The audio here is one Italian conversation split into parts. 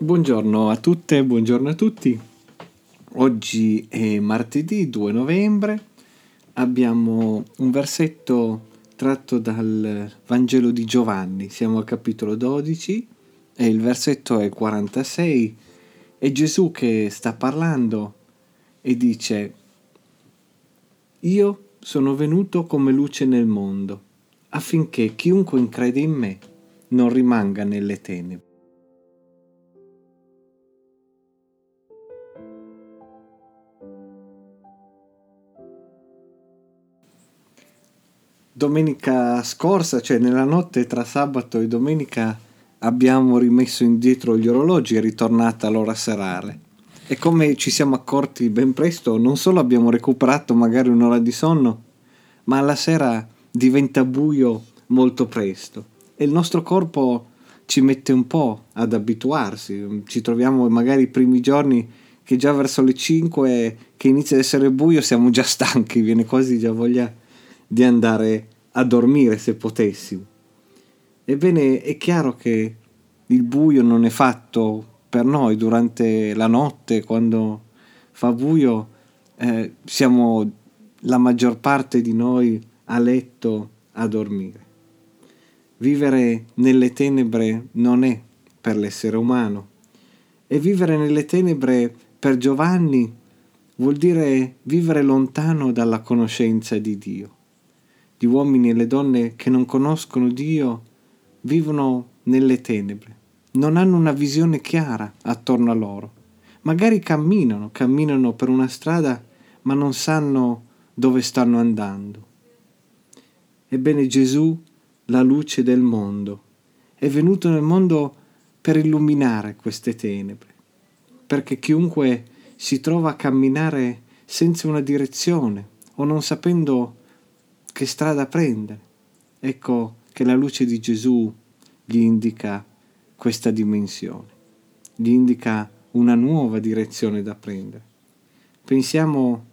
Buongiorno a tutte, buongiorno a tutti. Oggi è martedì 2 novembre. Abbiamo un versetto tratto dal Vangelo di Giovanni. Siamo al capitolo 12 e il versetto è 46. È Gesù che sta parlando e dice: Io sono venuto come luce nel mondo, affinché chiunque crede in me non rimanga nelle tenebre. Domenica scorsa, cioè nella notte tra sabato e domenica, abbiamo rimesso indietro gli orologi, è ritornata l'ora serale. E come ci siamo accorti ben presto, non solo abbiamo recuperato magari un'ora di sonno, ma alla sera diventa buio molto presto e il nostro corpo ci mette un po' ad abituarsi. Ci troviamo magari i primi giorni che già verso le 5 che inizia ad essere buio siamo già stanchi, viene quasi già voglia di andare a dormire se potessimo. Ebbene, è chiaro che il buio non è fatto per noi durante la notte, quando fa buio, eh, siamo la maggior parte di noi a letto a dormire. Vivere nelle tenebre non è per l'essere umano e vivere nelle tenebre per Giovanni vuol dire vivere lontano dalla conoscenza di Dio. Gli uomini e le donne che non conoscono Dio vivono nelle tenebre, non hanno una visione chiara attorno a loro. Magari camminano, camminano per una strada, ma non sanno dove stanno andando. Ebbene Gesù, la luce del mondo, è venuto nel mondo per illuminare queste tenebre, perché chiunque si trova a camminare senza una direzione o non sapendo che strada prendere, ecco che la luce di Gesù gli indica questa dimensione, gli indica una nuova direzione da prendere. Pensiamo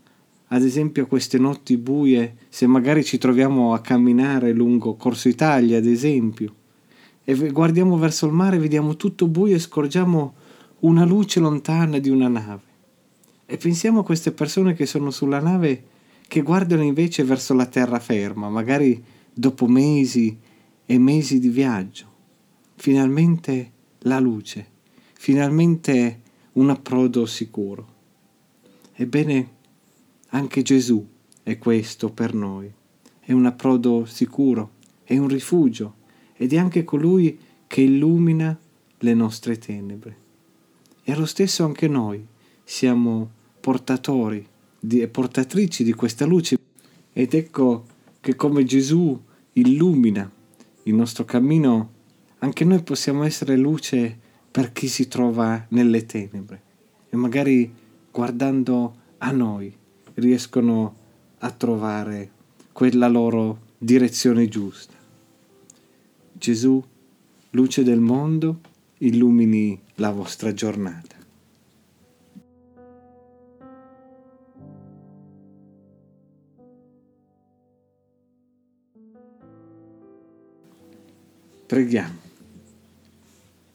ad esempio a queste notti buie, se magari ci troviamo a camminare lungo Corso Italia, ad esempio, e guardiamo verso il mare, vediamo tutto buio e scorgiamo una luce lontana di una nave. E pensiamo a queste persone che sono sulla nave che guardano invece verso la terraferma, magari dopo mesi e mesi di viaggio finalmente la luce, finalmente un approdo sicuro. Ebbene, anche Gesù è questo per noi, è un approdo sicuro, è un rifugio ed è anche colui che illumina le nostre tenebre. E allo stesso anche noi siamo portatori e portatrici di questa luce ed ecco che come Gesù illumina il nostro cammino anche noi possiamo essere luce per chi si trova nelle tenebre e magari guardando a noi riescono a trovare quella loro direzione giusta. Gesù, luce del mondo, illumini la vostra giornata. Preghiamo.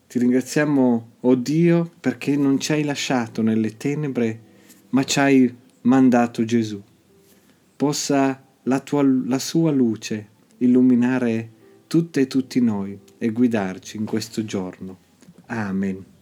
Ti ringraziamo, oh Dio, perché non ci hai lasciato nelle tenebre, ma ci hai mandato Gesù. Possa la, tua, la sua luce illuminare tutte e tutti noi e guidarci in questo giorno. Amen.